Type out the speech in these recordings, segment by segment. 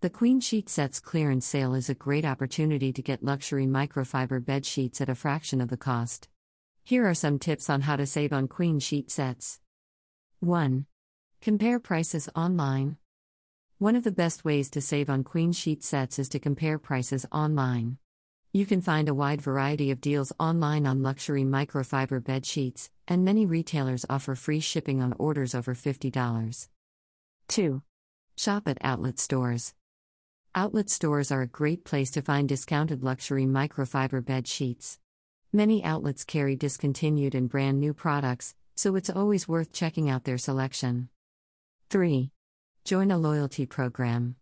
The Queen Sheet Sets clearance sale is a great opportunity to get luxury microfiber bed sheets at a fraction of the cost. Here are some tips on how to save on Queen Sheet Sets. 1. Compare prices online. One of the best ways to save on Queen Sheet Sets is to compare prices online. You can find a wide variety of deals online on luxury microfiber bed sheets, and many retailers offer free shipping on orders over $50. 2. Shop at outlet stores. Outlet stores are a great place to find discounted luxury microfiber bed sheets. Many outlets carry discontinued and brand new products, so it's always worth checking out their selection. 3. Join a loyalty program.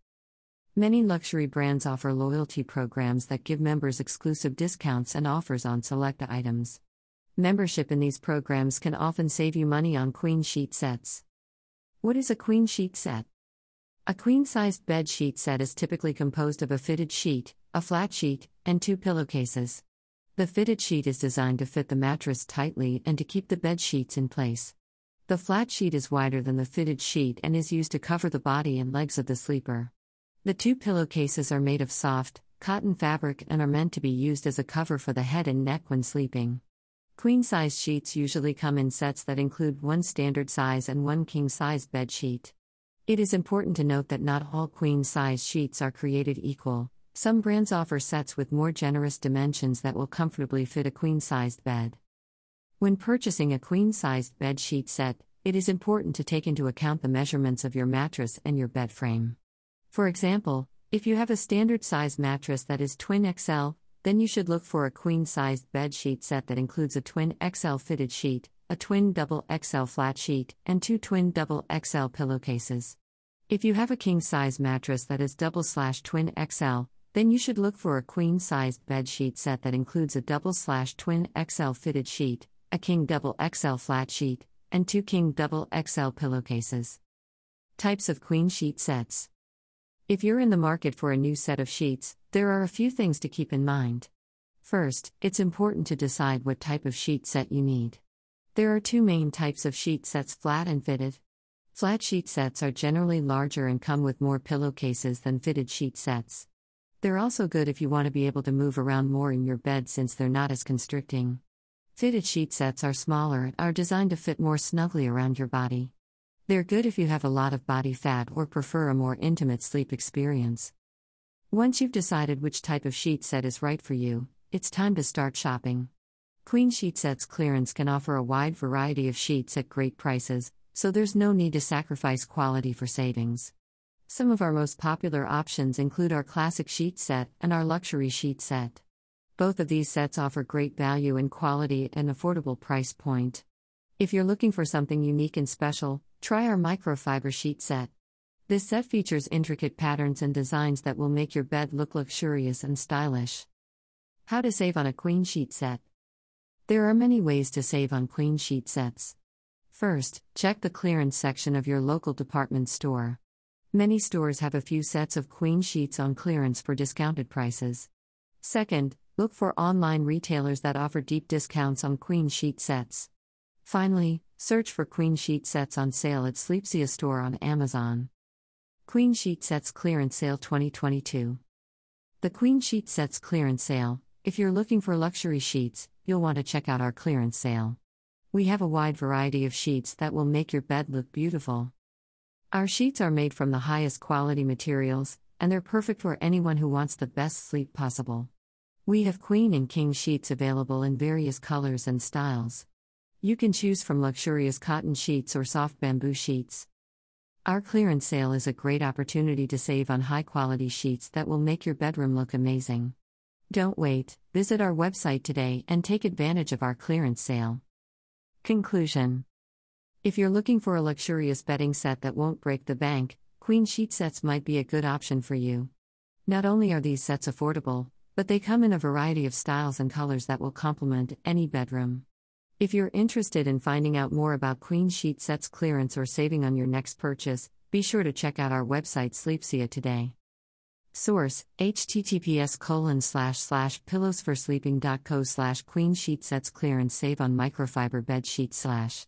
Many luxury brands offer loyalty programs that give members exclusive discounts and offers on select items. Membership in these programs can often save you money on queen sheet sets. What is a queen sheet set? A queen sized bed sheet set is typically composed of a fitted sheet, a flat sheet, and two pillowcases. The fitted sheet is designed to fit the mattress tightly and to keep the bed sheets in place. The flat sheet is wider than the fitted sheet and is used to cover the body and legs of the sleeper. The two pillowcases are made of soft, cotton fabric and are meant to be used as a cover for the head and neck when sleeping. Queen size sheets usually come in sets that include one standard size and one king size bed sheet. It is important to note that not all queen size sheets are created equal. Some brands offer sets with more generous dimensions that will comfortably fit a queen sized bed. When purchasing a queen sized bed sheet set, it is important to take into account the measurements of your mattress and your bed frame. For example, if you have a standard size mattress that is twin XL, then you should look for a queen sized bed sheet set that includes a twin XL fitted sheet, a twin double XL flat sheet, and two twin double XL pillowcases. If you have a king size mattress that is double slash twin XL, then you should look for a queen sized bed sheet set that includes a double slash twin XL fitted sheet, a king double XL flat sheet, and two king double XL pillowcases. Types of queen sheet sets. If you're in the market for a new set of sheets, there are a few things to keep in mind. First, it's important to decide what type of sheet set you need. There are two main types of sheet sets flat and fitted. Flat sheet sets are generally larger and come with more pillowcases than fitted sheet sets. They're also good if you want to be able to move around more in your bed since they're not as constricting. Fitted sheet sets are smaller and are designed to fit more snugly around your body. They're good if you have a lot of body fat or prefer a more intimate sleep experience. Once you've decided which type of sheet set is right for you, it's time to start shopping. Queen Sheet Sets Clearance can offer a wide variety of sheets at great prices, so there's no need to sacrifice quality for savings. Some of our most popular options include our classic sheet set and our luxury sheet set. Both of these sets offer great value and quality at an affordable price point. If you're looking for something unique and special, try our microfiber sheet set. This set features intricate patterns and designs that will make your bed look luxurious and stylish. How to save on a queen sheet set. There are many ways to save on queen sheet sets. First, check the clearance section of your local department store. Many stores have a few sets of queen sheets on clearance for discounted prices. Second, look for online retailers that offer deep discounts on queen sheet sets. Finally, search for queen sheet sets on sale at Sleepsia store on Amazon. Queen Sheet Sets Clearance Sale 2022. The Queen Sheet Sets Clearance Sale. If you're looking for luxury sheets, you'll want to check out our clearance sale. We have a wide variety of sheets that will make your bed look beautiful. Our sheets are made from the highest quality materials, and they're perfect for anyone who wants the best sleep possible. We have queen and king sheets available in various colors and styles. You can choose from luxurious cotton sheets or soft bamboo sheets. Our clearance sale is a great opportunity to save on high quality sheets that will make your bedroom look amazing. Don't wait, visit our website today and take advantage of our clearance sale. Conclusion If you're looking for a luxurious bedding set that won't break the bank, queen sheet sets might be a good option for you. Not only are these sets affordable, but they come in a variety of styles and colors that will complement any bedroom. If you're interested in finding out more about queen sheet sets clearance or saving on your next purchase, be sure to check out our website Sleepsia today. Source https colon slash slash pillowsforsleeping.co slash queen sheet sets clear and save on microfiber bed sheet slash